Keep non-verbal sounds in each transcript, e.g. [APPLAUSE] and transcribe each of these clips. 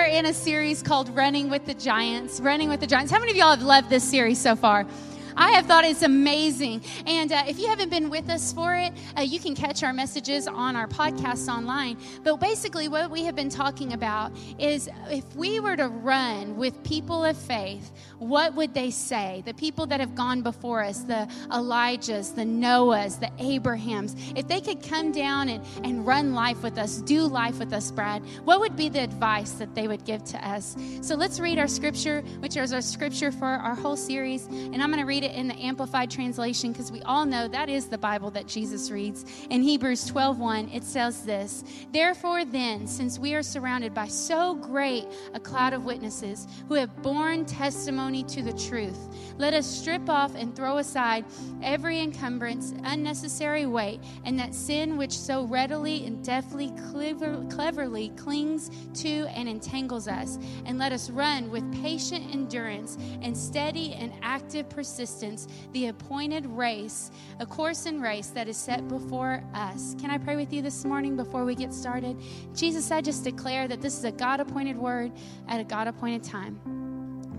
are in a series called Running with the Giants. Running with the Giants. How many of y'all have loved this series so far? I have thought it's amazing. And uh, if you haven't been with us for it, uh, you can catch our messages on our podcasts online. But basically, what we have been talking about is if we were to run with people of faith, what would they say? The people that have gone before us, the Elijahs, the Noahs, the Abrahams, if they could come down and, and run life with us, do life with us, Brad, what would be the advice that they would give to us? So let's read our scripture, which is our scripture for our whole series. And I'm going to read it in the Amplified Translation because we all know that is the Bible that Jesus reads. In Hebrews 12:1, it says this: Therefore, then, since we are surrounded by so great a cloud of witnesses who have borne testimony to the truth, let us strip off and throw aside every encumbrance, unnecessary weight, and that sin which so readily and deftly, clever, cleverly clings to and entangles us, and let us run with patient endurance and steady and active persistence the appointed race, a course and race that is set before us. Can I pray with you this morning before we get started? Jesus, I just declare that this is a God appointed word at a God appointed time.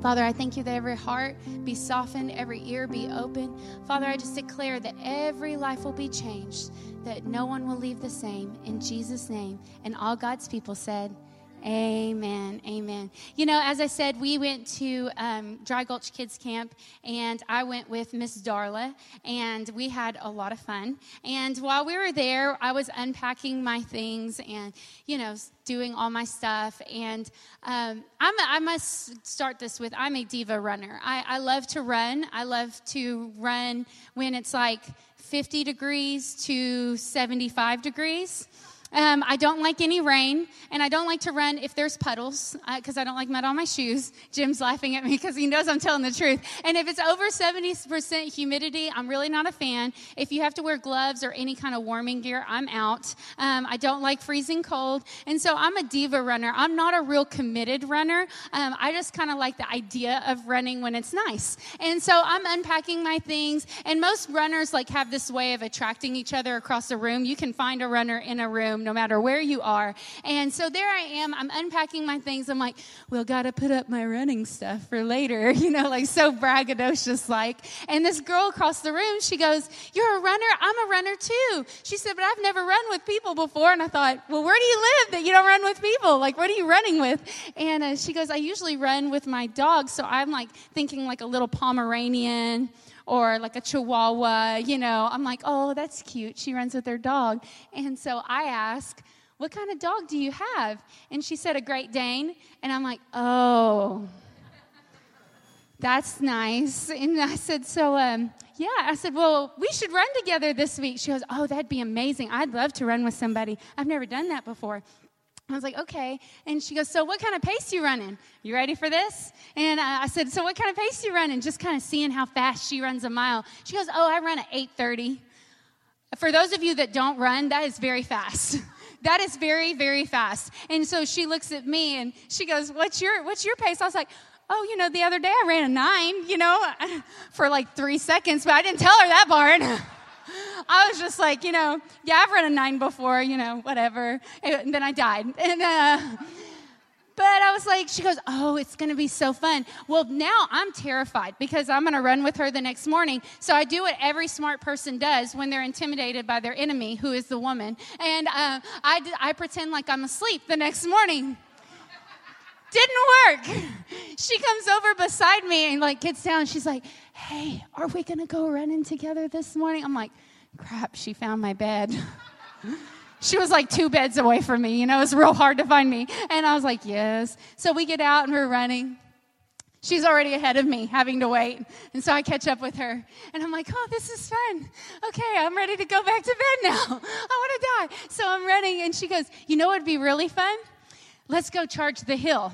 Father, I thank you that every heart be softened, every ear be open. Father, I just declare that every life will be changed, that no one will leave the same. In Jesus' name. And all God's people said, Amen. Amen. You know, as I said, we went to um, Dry Gulch Kids Camp, and I went with Miss Darla, and we had a lot of fun. And while we were there, I was unpacking my things and, you know, doing all my stuff. And um, I'm a, i must start this with I'm a diva runner. I, I love to run. I love to run when it's like 50 degrees to 75 degrees. Um, I don't like any rain, and I don't like to run if there's puddles because uh, I don't like mud on my shoes. Jim's laughing at me because he knows I'm telling the truth. And if it's over 70% humidity, I'm really not a fan. If you have to wear gloves or any kind of warming gear, I'm out. Um, I don't like freezing cold. And so I'm a diva runner. I'm not a real committed runner. Um, I just kind of like the idea of running when it's nice. And so I'm unpacking my things. And most runners like have this way of attracting each other across the room. You can find a runner in a room no matter where you are. And so there I am. I'm unpacking my things. I'm like, well, got to put up my running stuff for later, [LAUGHS] you know, like so braggadocious like. And this girl across the room, she goes, You're a runner? I'm a runner too. She said, But I've never run with people before. And I thought, Well, where do you live that you don't run with people? Like, what are you running with? And uh, she goes, I usually run with my dog. So I'm like thinking like a little Pomeranian or like a chihuahua, you know. I'm like, oh, that's cute. She runs with her dog. And so I ask, what kind of dog do you have? And she said, a Great Dane. And I'm like, oh, that's nice. And I said, so, um, yeah, I said, well, we should run together this week. She goes, oh, that'd be amazing. I'd love to run with somebody. I've never done that before. I was like, okay. And she goes, so what kind of pace you running? You ready for this? And I said, so what kind of pace you running? Just kind of seeing how fast she runs a mile. She goes, oh, I run at 8.30. For those of you that don't run, that is very fast. [LAUGHS] that is very, very fast. And so she looks at me and she goes, what's your, what's your pace? I was like, oh, you know, the other day I ran a nine, you know, [LAUGHS] for like three seconds, but I didn't tell her that part. [LAUGHS] [LAUGHS] I was just like, you know, yeah, I've run a nine before, you know, whatever. And then I died. [LAUGHS] And, uh, but I was like, she goes, oh, it's going to be so fun. Well, now I'm terrified because I'm going to run with her the next morning. So I do what every smart person does when they're intimidated by their enemy, who is the woman. And uh, I, I pretend like I'm asleep the next morning. Didn't work. [LAUGHS] She comes over beside me and like gets down. She's like, hey, are we to go running together this morning? I'm like, crap, she found my bed. [LAUGHS] she was like two beds away from me. You know, it was real hard to find me. And I was like, yes. So we get out and we're running. She's already ahead of me, having to wait. And so I catch up with her. And I'm like, oh, this is fun. Okay, I'm ready to go back to bed now. [LAUGHS] I want to die. So I'm running. And she goes, you know what would be really fun? Let's go charge the hill.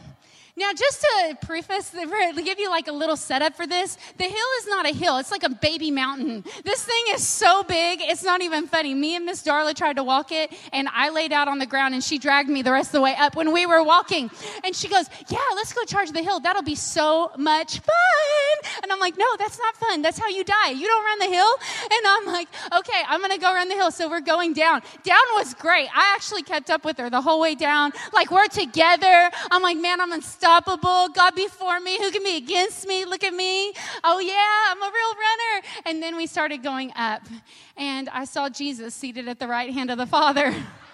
Now, just to preface, to give you like a little setup for this, the hill is not a hill. It's like a baby mountain. This thing is so big, it's not even funny. Me and Miss Darla tried to walk it, and I laid out on the ground, and she dragged me the rest of the way up when we were walking. And she goes, Yeah, let's go charge the hill. That'll be so much fun. And I'm like, No, that's not fun. That's how you die. You don't run the hill. And I'm like, Okay, I'm going to go run the hill. So we're going down. Down was great. I actually kept up with her the whole way down. Like, we're together. I'm like, Man, I'm unstoppable. God before me. Who can be against me? Look at me. Oh, yeah, I'm a real runner. And then we started going up. And I saw Jesus seated at the right hand of the Father. [LAUGHS]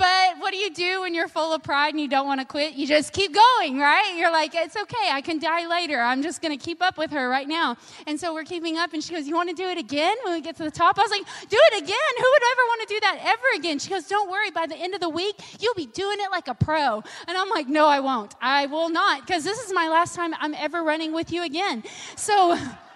But what do you do when you're full of pride and you don't want to quit? You just keep going, right? You're like, it's okay. I can die later. I'm just going to keep up with her right now. And so we're keeping up. And she goes, You want to do it again when we get to the top? I was like, Do it again. Who would ever want to do that ever again? She goes, Don't worry. By the end of the week, you'll be doing it like a pro. And I'm like, No, I won't. I will not because this is my last time I'm ever running with you again. So, [LAUGHS]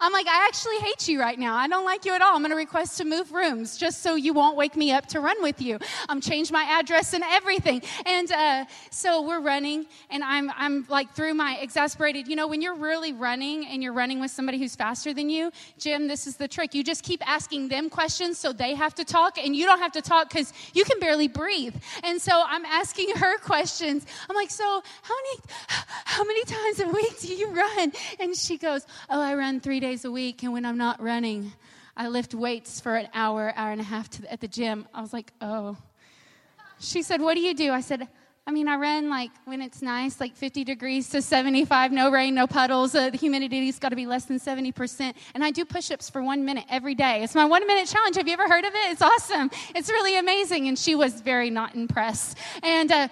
I'm like, I actually hate you right now. I don't like you at all. I'm going to request to move rooms just so you won't wake me up to run with you. I'm change my address and everything. And uh, so we're running, and I'm I'm like through my exasperated. You know, when you're really running and you're running with somebody who's faster than you, Jim, this is the trick. You just keep asking them questions so they have to talk, and you don't have to talk because you can barely breathe. And so I'm asking her [LAUGHS] questions. I'm like, so how many how many times a week do you run? And she goes, Oh, I run three days days a week, and when I'm not running, I lift weights for an hour, hour and a half to, at the gym. I was like, oh. She said, What do you do? I said, I mean, I run like when it's nice, like 50 degrees to 75, no rain, no puddles. Uh, the humidity's got to be less than 70%. And I do push ups for one minute every day. It's my one minute challenge. Have you ever heard of it? It's awesome. It's really amazing. And she was very not impressed. And uh,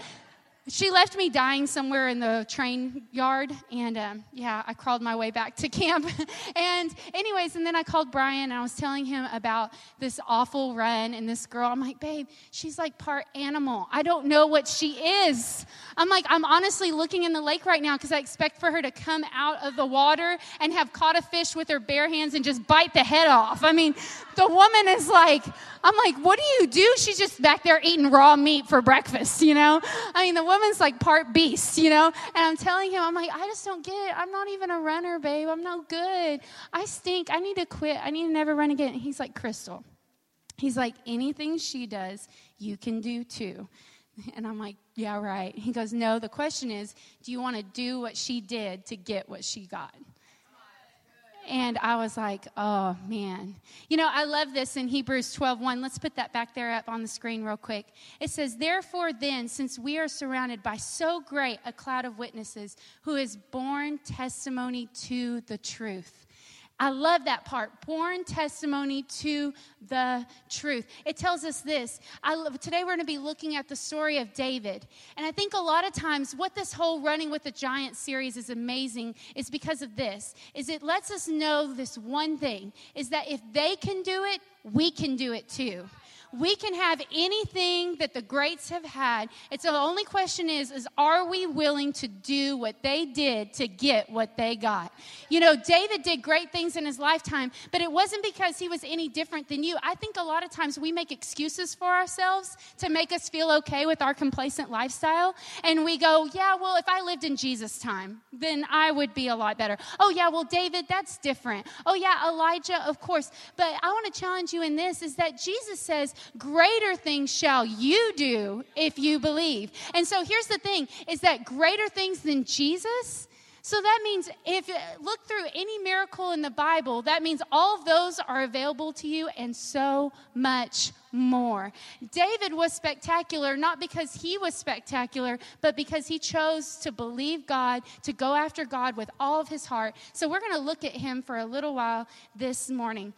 she left me dying somewhere in the train yard and um, yeah i crawled my way back to camp. [LAUGHS] And anyways and then i called brian and i was telling him about this awful run and this girl. I'm like babe she's like part animal. I don't know what she is. I'm like i'm honestly looking in the lake right now because i expect for her to come out of the water and have caught a fish with her bare hands and just bite the head off. I mean the woman is like i'm like what do you do? She's just back there eating raw meat for breakfast you know? I mean the woman woman's like part beast, you know? And I'm telling him, I'm like, I just don't get it. I'm not even a runner, babe. I'm no good. I stink. I need to quit. I need to never run again. he's like, Crystal. He's like, anything she does, you can do too. And I'm like, yeah, right. He goes, no, the question is, do you want to do what she did to get what she got? And I was like, oh man. You know, I love this in Hebrews 12 1. Let's put that back there up on the screen real quick. It says, Therefore, then, since we are surrounded by so great a cloud of witnesses who has borne testimony to the truth. I love that part. Born testimony to the truth. It tells us this. Today we're going to be looking at the story of David. And I think a lot of times what this whole running with the giant series is amazing is because of this. Is it lets us know this one thing is that if they can do it, we can do it too. We can have anything that the greats have had. It's the only question is, is are we willing to do what they did to get what they got? You know, David did great things in his lifetime, but it wasn't because he was any different than you. I think a lot of times we make excuses for ourselves to make us feel okay with our complacent lifestyle. And we go, yeah, well, if I lived in Jesus' time, then I would be a lot better. Oh, yeah, well, David, that's different. Oh, yeah, Elijah, of course. But I want to challenge you in this is that Jesus says, greater things shall you do if you believe. And so here's the thing is that greater things than Jesus so that means if you look through any miracle in the Bible, that means all of those are available to you and so much more. David was spectacular not because he was spectacular, but because he chose to believe God, to go after God with all of his heart. So we're going to look at him for a little while this morning.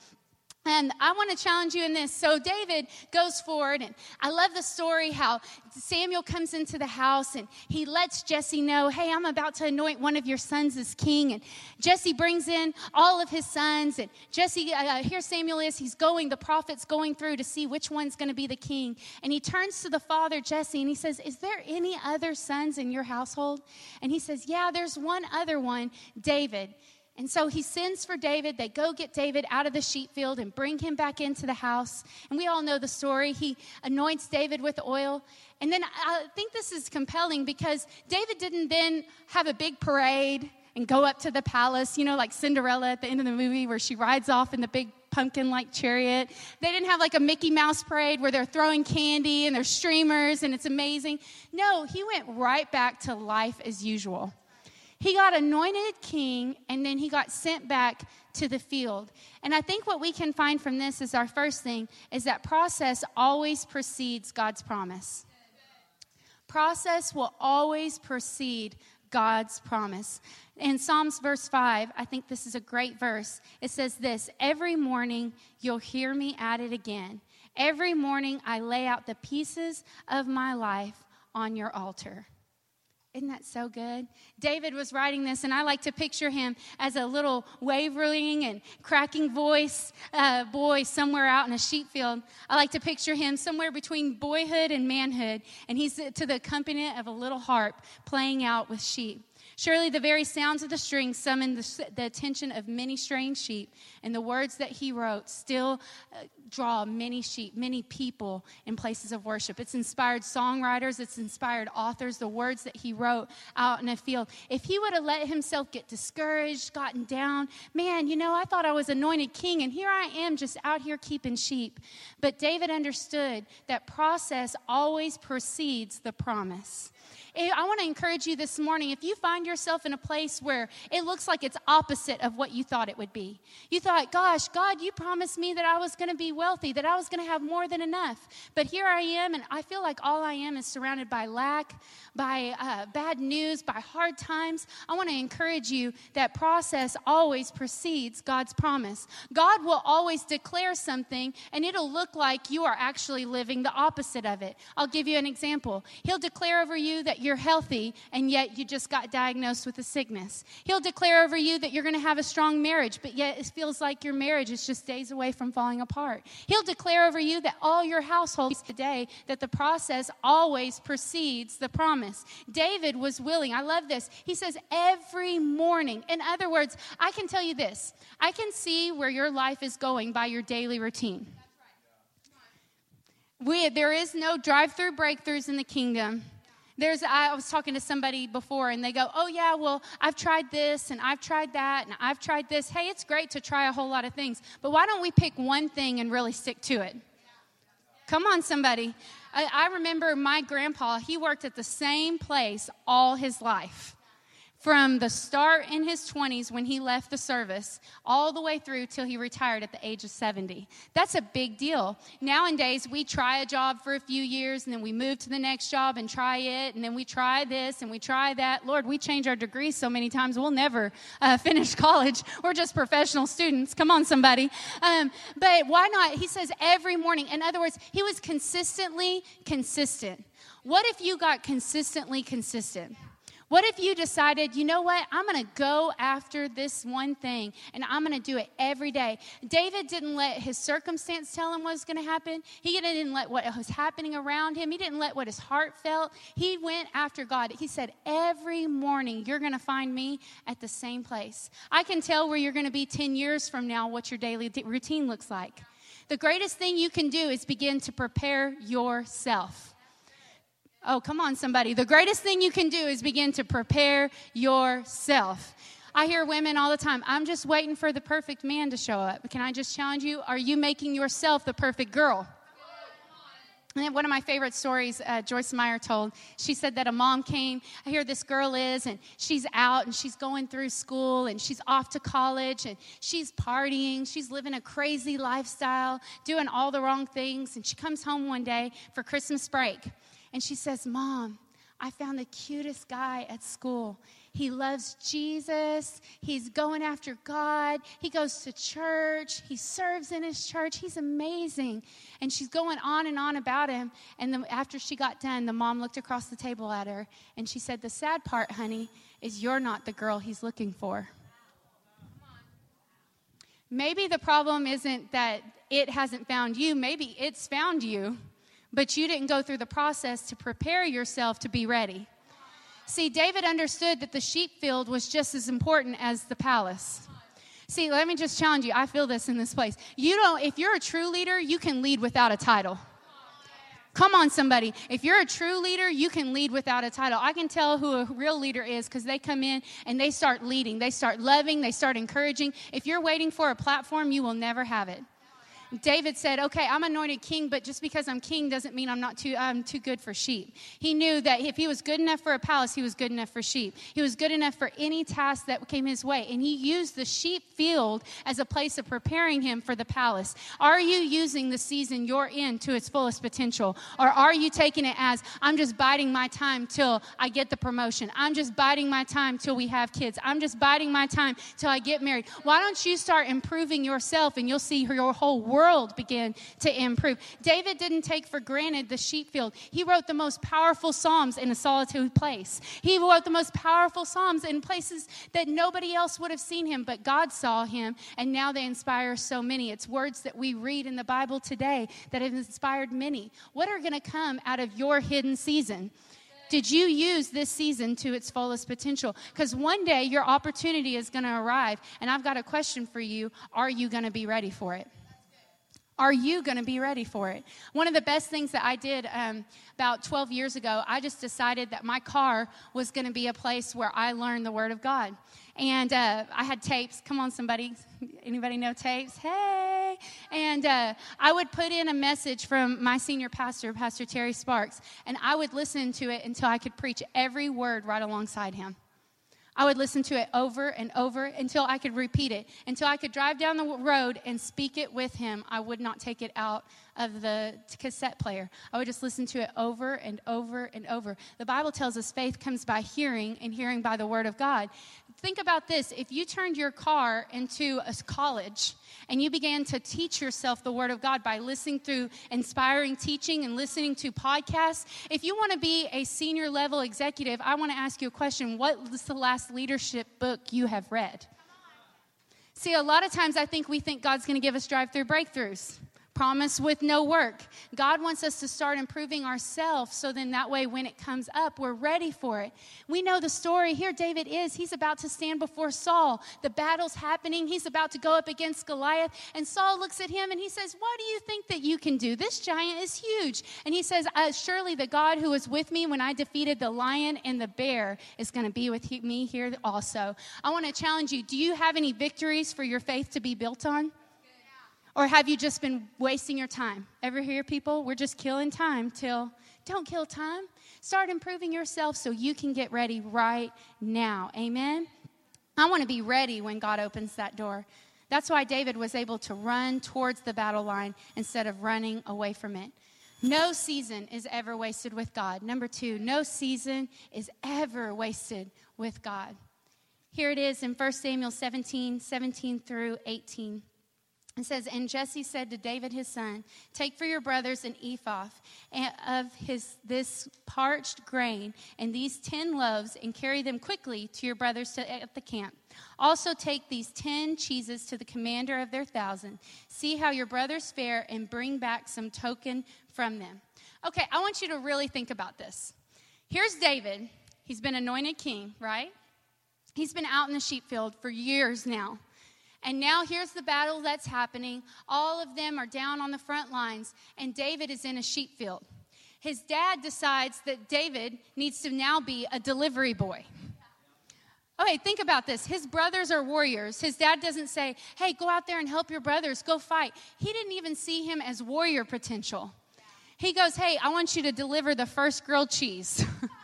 And I want to challenge you in this. So David goes forward, and I love the story how Samuel comes into the house and he lets Jesse know, Hey, I'm about to anoint one of your sons as king. And Jesse brings in all of his sons, and Jesse, uh, uh here Samuel is, he's going, the prophet's going through to see which one's going to be the king. And he turns to the father, Jesse, and he says, Is there any other sons in your household? And he says, Yeah, there's one other one, David. And so he sends for David. They go get David out of the sheep field and bring him back into the house. And we all know the story. He anoints David with oil. And then I think this is compelling because David didn't then have a big parade and go up to the palace, you know, like Cinderella at the end of the movie where she rides off in the big pumpkin like chariot. They didn't have like a Mickey Mouse parade where they're throwing candy and there's streamers and it's amazing. No, he went right back to life as usual. He got anointed king and then he got sent back to the field. And I think what we can find from this is our first thing is that process always precedes God's promise. Process will always precede God's promise. In Psalms verse 5, I think this is a great verse. It says this Every morning you'll hear me at it again. Every morning I lay out the pieces of my life on your altar. Isn't that so good? David was writing this, and I like to picture him as a little wavering and cracking voice uh, boy somewhere out in a sheep field. I like to picture him somewhere between boyhood and manhood, and he's to the accompaniment of a little harp playing out with sheep. Surely the very sounds of the strings summoned the, the, attention of many strange sheep, and the words that he wrote still uh, draw many sheep, many people in places of worship. It's inspired songwriters, it's inspired authors, the words that he wrote out in a field. If he would have let himself get discouraged, gotten down, man, you know, I thought I was anointed king, and here I am just out here keeping sheep. But David understood that process always precedes the promise. Eh, I want to encourage you this morning if you find yourself in a place where it looks like it's opposite of what you thought it would be. You thought, gosh, God, you promised me that I was going to be wealthy, that I was going to have more than enough. But here I am, and I feel like all I am is surrounded by lack, by uh, bad news, by hard times. I want to encourage you that process always precedes God's promise. God will always declare something, and it'll look like you are actually living the opposite of it. I'll give you an example. He'll declare over you that you're healthy and yet you just got diagnosed with a sickness. He'll declare over you that you're going to have a strong marriage, but yet it feels like your marriage is just days away from falling apart. He'll declare over you that all your households today, that the process always precedes the promise. David was willing. I love this. He says, every morning. In other words, I can tell you this I can see where your life is going by your daily routine. We, there is no drive through breakthroughs in the kingdom there's i was talking to somebody before and they go oh yeah well i've tried this and i've tried that and i've tried this. Hey it's great to try a whole lot of things but why don't we pick one thing and really stick to it? Come on somebody. I, I remember my grandpa he worked at the same place all his life from the start in his 20s when he left the service all the way through till he retired at the age of 70. That's a big deal. Nowadays, we try a job for a few years and then we move to the next job and try it and then we try this and we try that. Lord, we change our degrees so many times we'll never uh, [LAUGHS] finish college. We're just professional students. Come on, somebody. Um, but why not? He says every morning. In other words, he was consistently consistent. What if you got consistently consistent? What if you decided, you know what, I'm going to go after this one thing and I'm going to do it every day? David didn't let his circumstance tell him what was going to happen. He didn't let what was happening around him. He didn't let what his heart felt. He went after God. He said, Every morning you're going to find me at the same place. I can tell where you're going to be 10 years from now what your daily routine looks like. The greatest thing you can do is begin to prepare yourself. Oh, come on, somebody. The greatest thing you can do is begin to prepare yourself. I hear women all the time, I'm just waiting for the perfect man to show up. Can I just challenge you? Are you making yourself the perfect girl? And one of my favorite stories uh, Joyce Meyer told, she said that a mom came. I hear this girl is, and she's out and she's going through school and she's off to college and she's partying. She's living a crazy lifestyle, doing all the wrong things. And she comes home one day for Christmas break and she says, Mom, I found the cutest guy at school. He loves Jesus. He's going after God. He goes to church. He serves in his church. He's amazing. And she's going on and on about him. And then after she got done, the mom looked across the table at her and she said, The sad part, honey, is you're not the girl he's looking for. Maybe the problem isn't that it hasn't found you, maybe it's found you but you didn't go through the process to prepare yourself to be ready. See, David understood that the sheep field was just as important as the palace. See, let me just challenge you. I feel this in this place. You don't, if you're a true leader, you can lead without a title. Come on, somebody. If you're a true leader, you can lead without a title. I can tell who a real leader is because they come in and they start leading. They start loving, they start encouraging. If you're waiting for a platform, you will never have it. David said, "Okay, I'm anointed king, but just because I'm king doesn't mean I'm not too I'm too good for sheep." He knew that if he was good enough for a palace, he was good enough for sheep. He was good enough for any task that came his way, and he used the sheep field as a place of preparing him for the palace. Are you using the season you're in to its fullest potential, or are you taking it as I'm just biding my time till I get the promotion? I'm just biding my time till we have kids. I'm just biding my time till I get married. Why don't you start improving yourself, and you'll see your whole world world begin to improve. David didn't take for granted the sheep field. He wrote the most powerful Psalms in a solitude place. He wrote the most powerful Psalms in places that nobody else would have seen him, but God saw him, and now they inspire so many. It's words that we read in the Bible today that have inspired many. What are going to come out of your hidden season? Did you use this season to its fullest potential? Because one day your opportunity is going to arrive, and I've got a question for you. Are you going to be ready for it? Are you going to be ready for it? One of the best things that I did um, about 12 years ago, I just decided that my car was going to be a place where I learned the Word of God. And uh, I had tapes. Come on, somebody. Anybody know tapes? Hey. And uh, I would put in a message from my senior pastor, Pastor Terry Sparks, and I would listen to it until I could preach every word right alongside him. I would listen to it over and over until I could repeat it, until I could drive down the road and speak it with him. I would not take it out of the cassette player. I would just listen to it over and over and over. The Bible tells us faith comes by hearing, and hearing by the Word of God. Think about this if you turned your car into a college and you began to teach yourself the Word of God by listening through inspiring teaching and listening to podcasts, if you want to be a senior level executive, I want to ask you a question. What was the last leadership book you have read? See, a lot of times I think we think God's going to give us drive through breakthroughs promise with no work. God wants us to start improving ourselves so then that way when it comes up, we're ready for it. We know the story. Here, David is. He's about to stand before Saul. The battle's happening. He's about to go up against Goliath. And Saul looks at him and he says, What do you think that you can do? This giant is huge. And he says, uh, Surely the God who was with me when I defeated the lion and the bear is going to be with me here also. I want to challenge you do you have any victories for your faith to be built on? Or have you just been wasting your time? Ever hear people? We're just killing time till, don't kill time. Start improving yourself so you can get ready right now. Amen? I want to be ready when God opens that door. That's why David was able to run towards the battle line instead of running away from it. No season is ever wasted with God. Number two, no season is ever wasted with God. Here it is in 1 Samuel 17 17 through 18. It says, And Jesse said to David his son, Take for your brothers an ephah of his, this parched grain and these ten loaves, and carry them quickly to your brothers to, at the camp. Also take these ten cheeses to the commander of their thousand. See how your brothers fare, and bring back some token from them. Okay, I want you to really think about this. Here's David. He's been anointed king, right? He's been out in the sheep field for years now. And now here's the battle that's happening. All of them are down on the front lines, and David is in a sheep field. His dad decides that David needs to now be a delivery boy. Okay, think about this. His brothers are warriors. His dad doesn't say, hey, go out there and help your brothers, go fight. He didn't even see him as warrior potential. He goes, hey, I want you to deliver the first grilled cheese. [LAUGHS]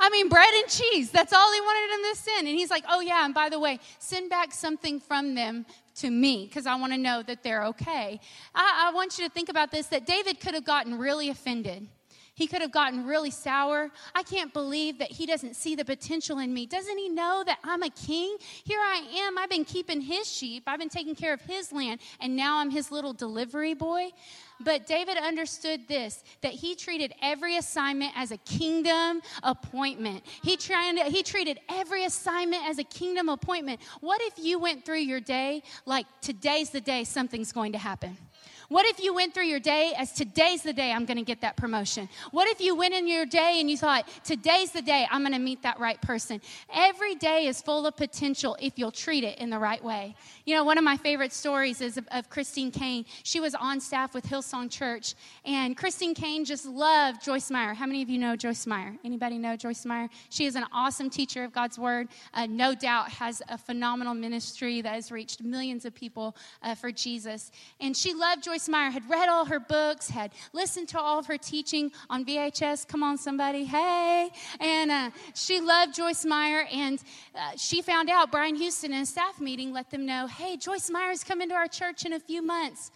I mean, bread and cheese. That's all he wanted him to send. And he's like, oh, yeah, and by the way, send back something from them to me because I want to know that they're okay. I, I want you to think about this that David could have gotten really offended. He could have gotten really sour. I can't believe that he doesn't see the potential in me. Doesn't he know that I'm a king? Here I am. I've been keeping his sheep, I've been taking care of his land, and now I'm his little delivery boy. But David understood this that he treated every assignment as a kingdom appointment. He, tried, he treated every assignment as a kingdom appointment. What if you went through your day like today's the day something's going to happen? What if you went through your day as today's the day I'm going to get that promotion? What if you went in your day and you thought, today's the day I'm going to meet that right person? Every day is full of potential if you'll treat it in the right way. You know, one of my favorite stories is of, of Christine Caine. She was on staff with Hillsong Church, and Christine Caine just loved Joyce Meyer. How many of you know Joyce Meyer? Anybody know Joyce Meyer? She is an awesome teacher of God's Word. Uh, no doubt has a phenomenal ministry that has reached millions of people uh, for Jesus. And she loved Joyce Meyer, had read all her books, had listened to all of her teaching on VHS. Come on, somebody. Hey. And uh, she loved Joyce Meyer, and uh, she found out Brian Houston in a staff meeting let them know, hey, Joyce Meyer's coming to our church in a few months.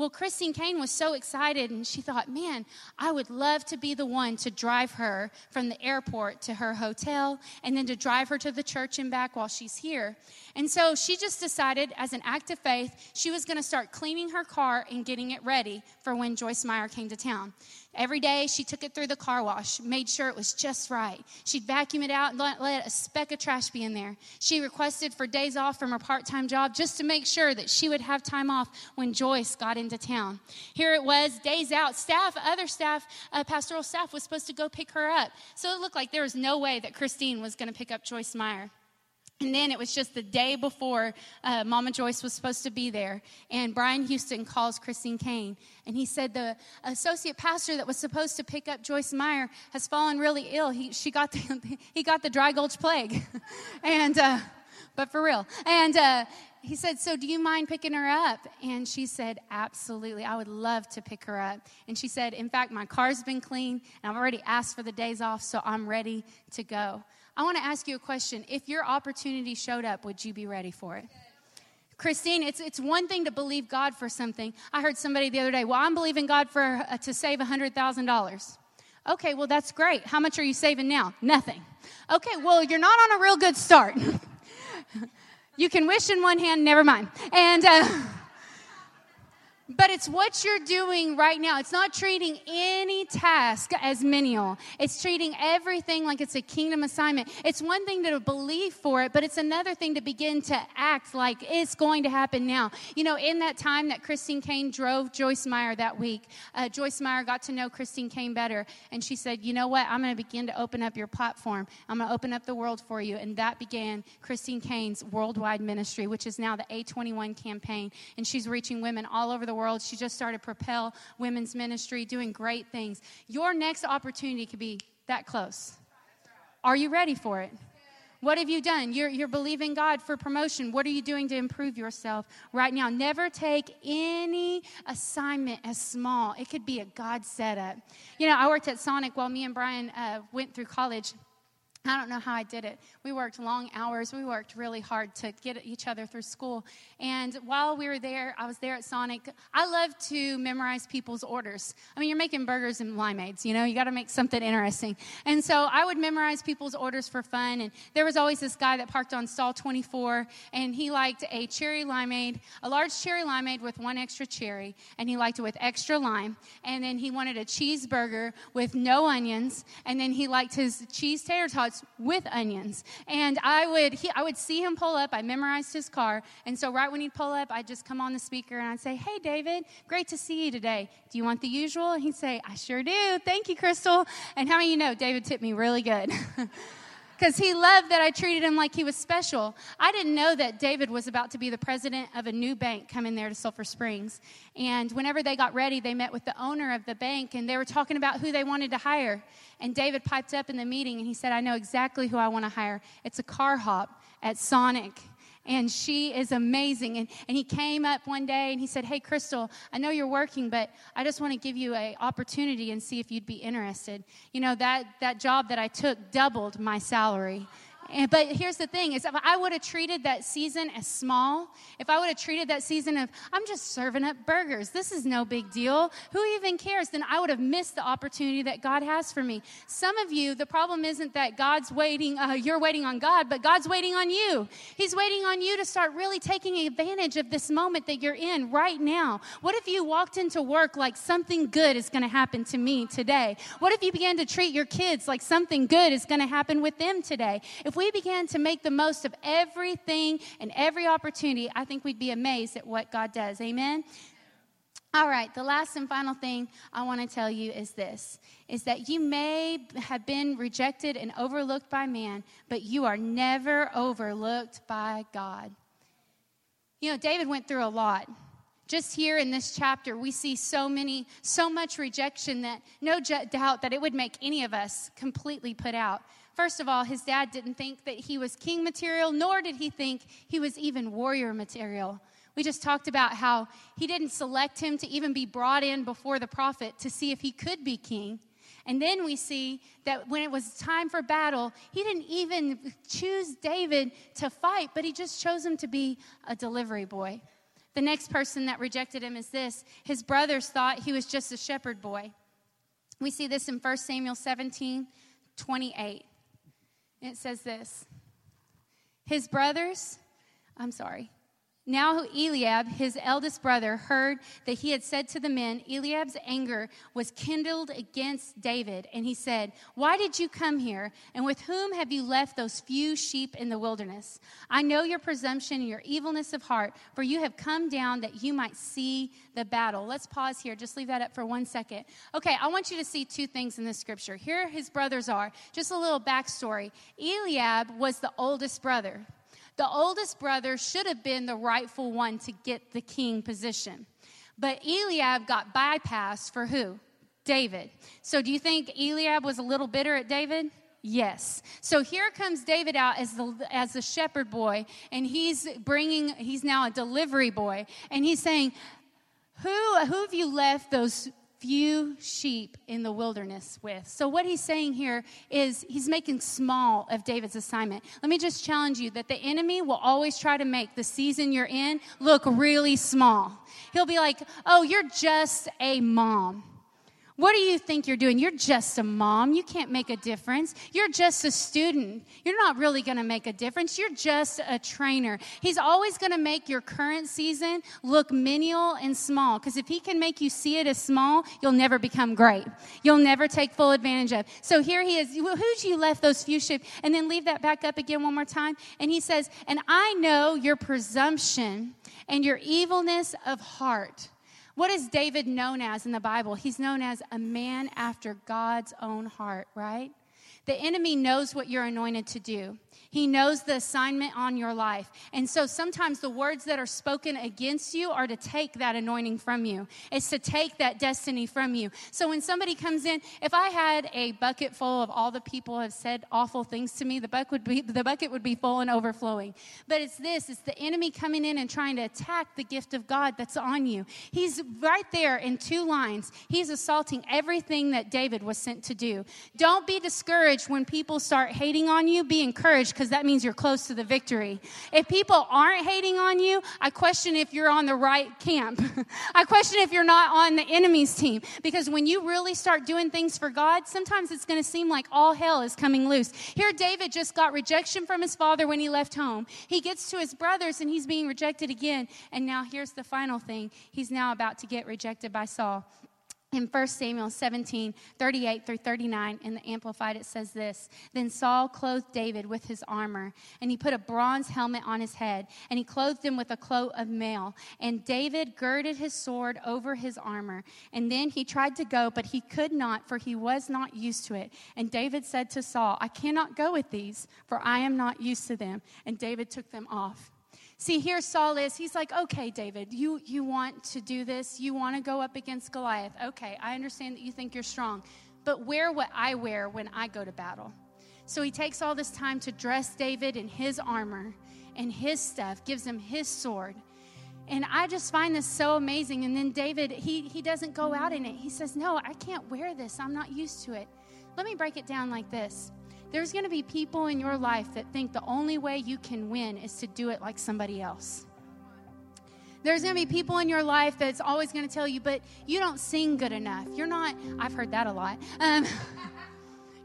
Well, Christine Caine was so excited, and she thought, man, I would love to be the one to drive her from the airport to her hotel and then to drive her to the church and back while she's here. And so she just decided, as an act of faith, she was going to start cleaning her car and getting it ready for when Joyce Meyer came to town. Every day she took it through the car wash, made sure it was just right. She'd vacuum it out and let, let a speck of trash be in there. She requested for days off from her part time job just to make sure that she would have time off when Joyce got into town. Here it was, days out. Staff, other staff, uh, pastoral staff was supposed to go pick her up. So it looked like there was no way that Christine was going to pick up Joyce Meyer. And then it was just the day before uh, Mama Joyce was supposed to be there. And Brian Houston calls Christine Caine. And he said the associate pastor that was supposed to pick up Joyce Meyer has fallen really ill. He, she got the, [LAUGHS] he got the dry gulch plague. [LAUGHS] and, uh, but for real. And uh, he said, So do you mind picking her up? And she said, Absolutely. I would love to pick her up. And she said, In fact, my car's been clean and I've already asked for the days off, so I'm ready to go. I want to ask you a question. If your opportunity showed up, would you be ready for it? Christine, it's, it's one thing to believe God for something. I heard somebody the other day, well, I'm believing God for uh, to save $100,000. Okay, well, that's great. How much are you saving now? Nothing. Okay, well, you're not on a real good start. [LAUGHS] you can wish in one hand, never mind. And, uh, [LAUGHS] but it's what you're doing right now. It's not treating any task as menial. It's treating everything like it's a kingdom assignment. It's one thing to believe for it, but it's another thing to begin to act like it's going to happen now. You know, in that time that Christine Caine drove Joyce Meyer that week, uh, Joyce Meyer got to know Christine Caine better, and she said, You know what? I'm going to begin to open up your platform. I'm going to open up the world for you. And that began Christine Caine's worldwide ministry, which is now the A21 campaign. And she's reaching women all over the world world. She just started Propel Women's Ministry, doing great things. Your next opportunity could be that close. Are you ready for it? What have you done? You're, you're believing God for promotion. What are you doing to improve yourself right now? Never take any assignment as small. It could be a God setup. You know, I worked at Sonic while me and Brian uh, went through college. I don't know how I did it. We worked long hours. We worked really hard to get each other through school. And while we were there, I was there at Sonic. I love to memorize people's orders. I mean, you're making burgers and limeades, you know, you got to make something interesting. And so I would memorize people's orders for fun. And there was always this guy that parked on stall 24, and he liked a cherry limeade, a large cherry limeade with one extra cherry, and he liked it with extra lime. And then he wanted a cheeseburger with no onions, and then he liked his cheese tater tots with onions. And I would, he, I would see him pull up. I memorized his car. And so right when he'd pull up, I'd just come on the speaker and I'd say, Hey, David, great to see you today. Do you want the usual? And he'd say, I sure do. Thank you, Crystal. And how many you know David tipped me really good? [LAUGHS] because he loved that I treated him like he was special. I didn't know that David was about to be the president of a new bank coming there to Sulphur Springs. And whenever they got ready, they met with the owner of the bank and they were talking about who they wanted to hire. And David piped up in the meeting and he said, I know exactly who I want to hire. It's a car hop at Sonic and she is amazing. And, and he came up one day and he said, Hey, Crystal, I know you're working, but I just want to give you an opportunity and see if you'd be interested. You know, that, that job that I took doubled my salary. And, but here's the thing is if I would have treated that season as small, if I would have treated that season of I'm just serving up burgers, this is no big deal. Who even cares? Then I would have missed the opportunity that God has for me. Some of you, the problem isn't that God's waiting, uh, you're waiting on God, but God's waiting on you. He's waiting on you to start really taking advantage of this moment that you're in right now. What if you walked into work like something good is going to happen to me today? What if you began to treat your kids like something good is going to happen with them today? If we began to make the most of everything and every opportunity, I think we'd be amazed at what God does. Amen? All right, the last and final thing I want to tell you is this is that you may have been rejected and overlooked by man, but you are never overlooked by God. You know, David went through a lot. Just here in this chapter, we see so many, so much rejection that no doubt that it would make any of us completely put out. First of all, his dad didn't think that he was king material, nor did he think he was even warrior material. We just talked about how he didn't select him to even be brought in before the prophet to see if he could be king. And then we see that when it was time for battle, he didn't even choose David to fight, but he just chose him to be a delivery boy. The next person that rejected him is this his brothers thought he was just a shepherd boy. We see this in 1 Samuel 17 28. It says this. His brothers, I'm sorry, now Eliab, his eldest brother, heard that he had said to the men, Eliab's anger was kindled against David, and he said, Why did you come here? And with whom have you left those few sheep in the wilderness? I know your presumption and your evilness of heart, for you have come down that you might see the battle. Let's pause here. Just leave that up for one second. Okay, I want you to see two things in this scripture. Here his brothers are. Just a little backstory. Eliab was the oldest brother. The oldest brother should have been the rightful one to get the king position. But Eliab got bypassed for who? David. So do you think Eliab was a little bitter at David? Yes. So here comes David out as the as the shepherd boy and he's bringing he's now a delivery boy and he's saying who who have you left those few sheep in the wilderness with. So, what he's saying here is he's making small of David's assignment. Let me just challenge you that the enemy will always try to make the season you're in look really small. He'll be like, oh, you're just a mom. What do you think you're doing? You're just a mom. You can't make a difference. You're just a student. You're not really going to make a difference. You're just a trainer. He's always going to make your current season look menial and small because if he can make you see it as small, you'll never become great. You'll never take full advantage of. So here he is. Who'd you left those few sheep? And then leave that back up again one more time. And he says, And I know your presumption and your evilness of heart. What is David known as in the Bible? He's known as a man after God's own heart, right? The enemy knows what you're anointed to do. He knows the assignment on your life. And so sometimes the words that are spoken against you are to take that anointing from you. It's to take that destiny from you. So when somebody comes in, if I had a bucket full of all the people have said awful things to me, the bucket would be the bucket would be full and overflowing. But it's this, it's the enemy coming in and trying to attack the gift of God that's on you. He's right there in two lines. He's assaulting everything that David was sent to do. Don't be discouraged when people start hating on you. Be encouraged because that means you're close to the victory. If people aren't hating on you, I question if you're on the right camp. [LAUGHS] I question if you're not on the enemy's team. Because when you really start doing things for God, sometimes it's going to seem like all hell is coming loose. Here, David just got rejection from his father when he left home. He gets to his brothers and he's being rejected again. And now here's the final thing he's now about to get rejected by Saul in 1 Samuel 17, 38 through 39, in the Amplified, it says this Then Saul clothed David with his armor, and he put a bronze helmet on his head, and he clothed him with a cloak of mail. And David girded his sword over his armor. And then he tried to go, but he could not, for he was not used to it. And David said to Saul, I cannot go with these, for I am not used to them. And David took them off. See, here Saul is. He's like, okay, David, you, you want to do this? You want to go up against Goliath? Okay, I understand that you think you're strong, but wear what I wear when I go to battle. So he takes all this time to dress David in his armor and his stuff, gives him his sword. And I just find this so amazing. And then David, he, he doesn't go out in it. He says, No, I can't wear this. I'm not used to it. Let me break it down like this there's going to be people in your life that think the only way you can win is to do it like somebody else. There's going to be people in your life that's always going to tell you, but you don't sing good enough. You're not, I've heard that a lot. Um, [LAUGHS]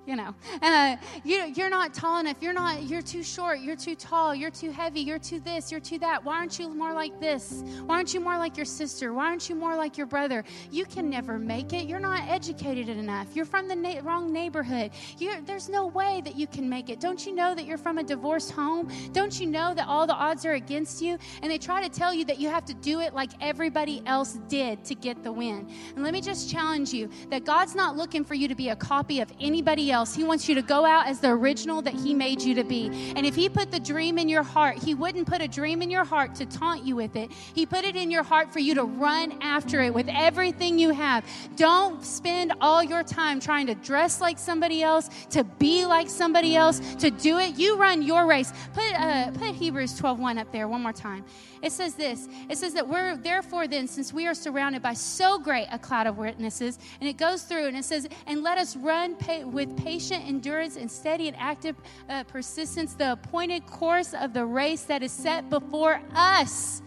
you know. Uh, you, you're not tall enough. You're not. You're too short. You're too tall. You're too heavy. You're too this. You're too that. Why aren't you more like this? Why aren't you more like your sister? Why aren't you more like your brother? You can never make it. You're not educated enough. You're from the na- wrong neighborhood. You're, there's no way that you can make it. Don't you know that you're from a divorced home? Don't you know that all the odds are against you? And they try to tell you that you have to do it like everybody else did to get the win. And let me just challenge you that God's not looking for you to be a copy of anybody else. He wants you to go out as the original that He made you to be. And if He put the dream in your heart, He wouldn't put a dream in your heart to taunt you with it. He put it in your heart for you to run after it with everything you have. Don't spend all your time trying to dress like somebody else, to be like somebody else, to do it. You run your race. Put, uh, put Hebrews 12 1 up there one more time. It says this it says that we're, therefore, then, since we are surrounded by so great a cloud of witnesses, and it goes through and it says, and let us run pa- with patient endurance and steady and active uh, persistence the appointed course of the race that is set before us.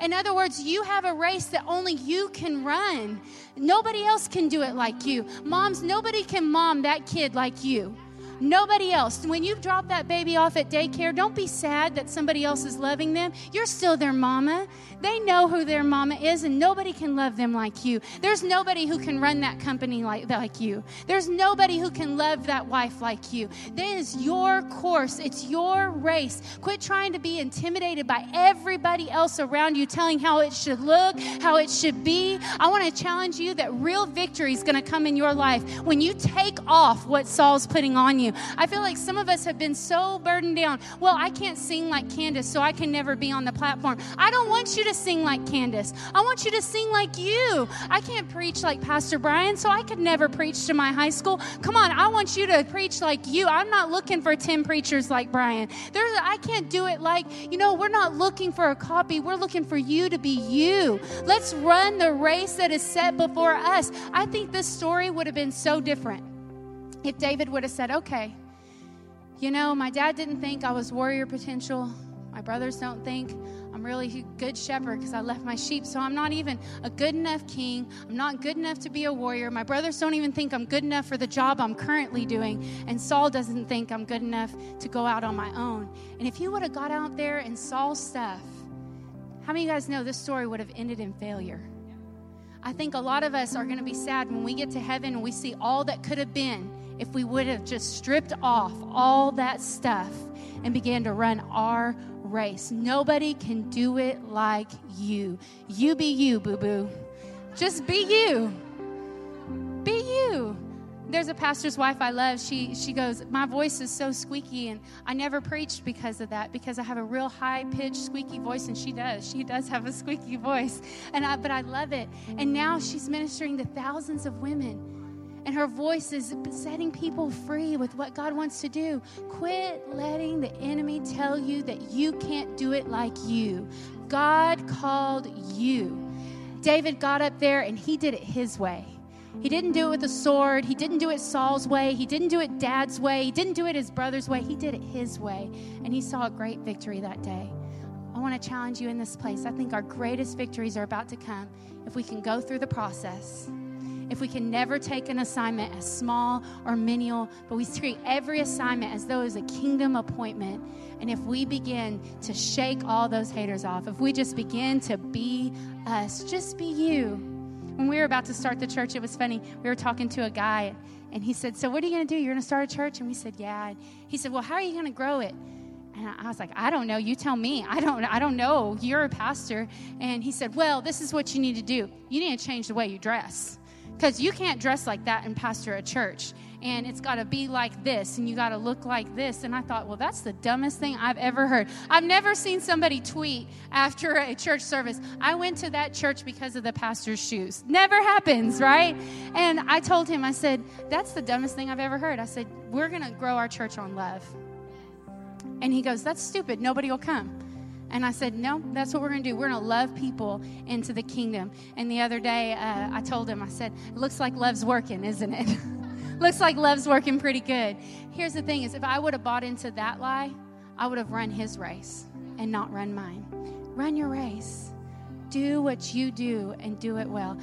In other words, you have a race that only you can run. Nobody else can do it like you. Moms, nobody can mom that kid like you. Nobody else. When you drop that baby off at daycare, don't be sad that somebody else is loving them. You're still their mama. They know who their mama is, and nobody can love them like you. There's nobody who can run that company like, like you. There's nobody who can love that wife like you. That is your course, it's your race. Quit trying to be intimidated by everybody else around you telling how it should look, how it should be. I want to challenge you that real victory is going to come in your life when you take off what Saul's putting on you. I feel like some of us have been so burdened down. Well, I can't sing like Candace, so I can never be on the platform. I don't want you to sing like Candace. I want you to sing like you. I can't preach like Pastor Brian, so I could never preach to my high school. Come on, I want you to preach like you. I'm not looking for 10 preachers like Brian. There's, I can't do it like, you know, we're not looking for a copy. We're looking for you to be you. Let's run the race that is set before us. I think this story would have been so different if David would have said, okay, you know, my dad didn't think I was warrior potential. My brothers don't think I'm really a good shepherd because I left my sheep. So I'm not even a good enough king. I'm not good enough to be a warrior. My brothers don't even think I'm good enough for the job I'm currently doing. And Saul doesn't think I'm good enough to go out on my own. And if he would have got out there and Saul's stuff, how many of you guys know this story would have ended in failure? I think a lot of us are going to be sad when we get to heaven and we see all that could have been if we would have just stripped off all that stuff and began to run our race. Nobody can do it like you. You be you, boo boo. Just be you. Be you. There's a pastor's wife I love. She she goes, "My voice is so squeaky and I never preached because of that because I have a real high-pitched squeaky voice and she does. She does have a squeaky voice. And I but I love it. And now she's ministering to thousands of women and her voice is setting people free with what God wants to do. Quit letting the enemy tell you that you can't do it like you. God called you. David got up there and he did it his way. He didn't do it with a sword. He didn't do it Saul's way. He didn't do it dad's way. He didn't do it his brother's way. He did it his way. And he saw a great victory that day. I want to challenge you in this place. I think our greatest victories are about to come if we can go through the process if we can never take an assignment as small or menial, but we treat every assignment as though it's a kingdom appointment. And if we begin to shake all those haters off, if we just begin to be us, just be you. When we were about to start the church, it was funny. We were talking to a guy, and he said, So, what are you going to do? You're going to start a church? And we said, Yeah. And he said, Well, how are you going to grow it? And I was like, I don't know. You tell me. I don't. I don't know. You're a pastor. And he said, Well, this is what you need to do. You need to change the way you dress. Because you can't dress like that and pastor a church. And it's got to be like this, and you got to look like this. And I thought, well, that's the dumbest thing I've ever heard. I've never seen somebody tweet after a church service, I went to that church because of the pastor's shoes. Never happens, right? And I told him, I said, that's the dumbest thing I've ever heard. I said, we're going to grow our church on love. And he goes, that's stupid. Nobody will come. And I said, No, that's what we're going to do. We're going to love people into the kingdom. And the other day, uh, I told him, I said, It looks like love's working, isn't it? [LAUGHS] looks like love's working pretty good. Here's the thing is if I would have bought into that lie, I would have run his race and not run mine. Run your race. Do what you do and do it well.